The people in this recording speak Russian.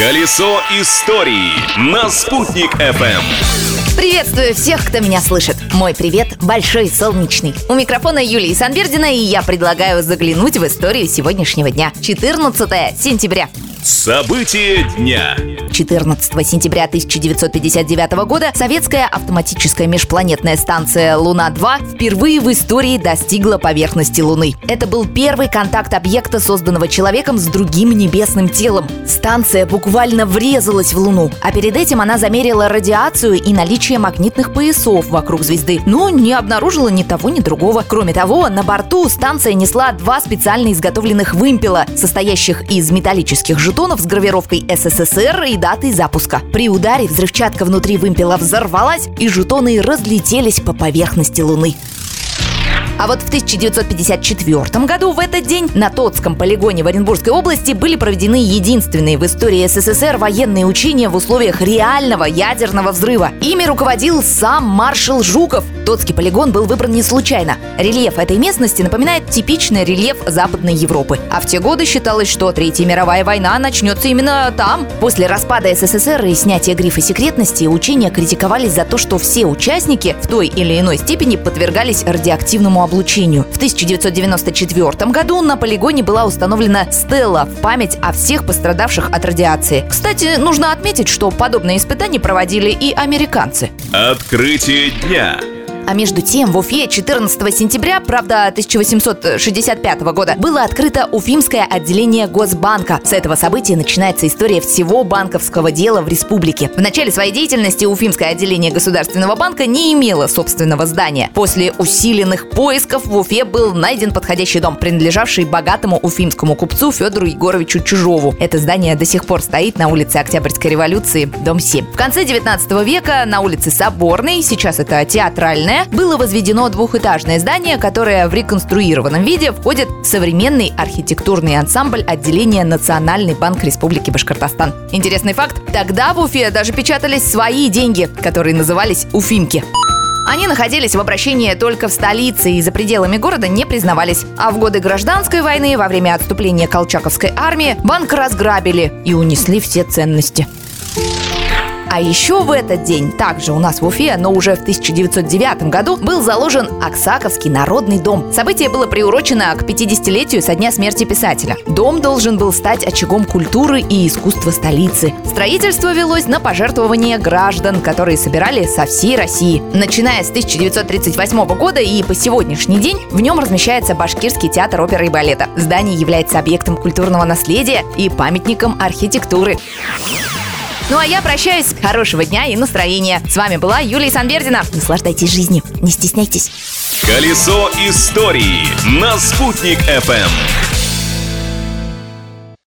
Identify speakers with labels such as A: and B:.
A: Колесо истории на «Спутник FM.
B: Приветствую всех, кто меня слышит. Мой привет большой солнечный. У микрофона Юлии Санбердина, и я предлагаю заглянуть в историю сегодняшнего дня. 14 сентября.
A: События дня.
B: 14 сентября 1959 года советская автоматическая межпланетная станция «Луна-2» впервые в истории достигла поверхности Луны. Это был первый контакт объекта, созданного человеком с другим небесным телом. Станция буквально врезалась в Луну, а перед этим она замерила радиацию и наличие магнитных поясов вокруг звезды, но не обнаружила ни того, ни другого. Кроме того, на борту станция несла два специально изготовленных вымпела, состоящих из металлических жетонов с гравировкой СССР и датой запуска. При ударе взрывчатка внутри вымпела взорвалась, и жетоны разлетелись по поверхности Луны. А вот в 1954 году в этот день на Тотском полигоне в Оренбургской области были проведены единственные в истории СССР военные учения в условиях реального ядерного взрыва. Ими руководил сам маршал Жуков. Тотский полигон был выбран не случайно. Рельеф этой местности напоминает типичный рельеф Западной Европы. А в те годы считалось, что Третья мировая война начнется именно там. После распада СССР и снятия грифа секретности учения критиковались за то, что все участники в той или иной степени подвергались радиоактивному облучению. В 1994 году на полигоне была установлена стела в память о всех пострадавших от радиации. Кстати, нужно отметить, что подобные испытания проводили и американцы.
A: Открытие дня.
B: А между тем в Уфе 14 сентября, правда 1865 года, было открыто Уфимское отделение Госбанка. С этого события начинается история всего банковского дела в республике. В начале своей деятельности Уфимское отделение Государственного банка не имело собственного здания. После усиленных поисков в Уфе был найден подходящий дом, принадлежавший богатому уфимскому купцу Федору Егоровичу Чужову. Это здание до сих пор стоит на улице Октябрьской революции, дом 7. В конце 19 века на улице Соборной, сейчас это театральная, было возведено двухэтажное здание, которое в реконструированном виде входит в современный архитектурный ансамбль отделения Национальный банк Республики Башкортостан. Интересный факт, тогда в Уфе даже печатались свои деньги, которые назывались «Уфимки». Они находились в обращении только в столице и за пределами города не признавались. А в годы гражданской войны, во время отступления Колчаковской армии, банк разграбили и унесли все ценности. А еще в этот день, также у нас в Уфе, но уже в 1909 году, был заложен Аксаковский народный дом. Событие было приурочено к 50-летию со дня смерти писателя. Дом должен был стать очагом культуры и искусства столицы. Строительство велось на пожертвования граждан, которые собирали со всей России. Начиная с 1938 года и по сегодняшний день в нем размещается Башкирский театр оперы и балета. Здание является объектом культурного наследия и памятником архитектуры. Ну а я прощаюсь. Хорошего дня и настроения. С вами была Юлия Санбердина. Наслаждайтесь жизнью. Не стесняйтесь.
A: Колесо истории на «Спутник FM.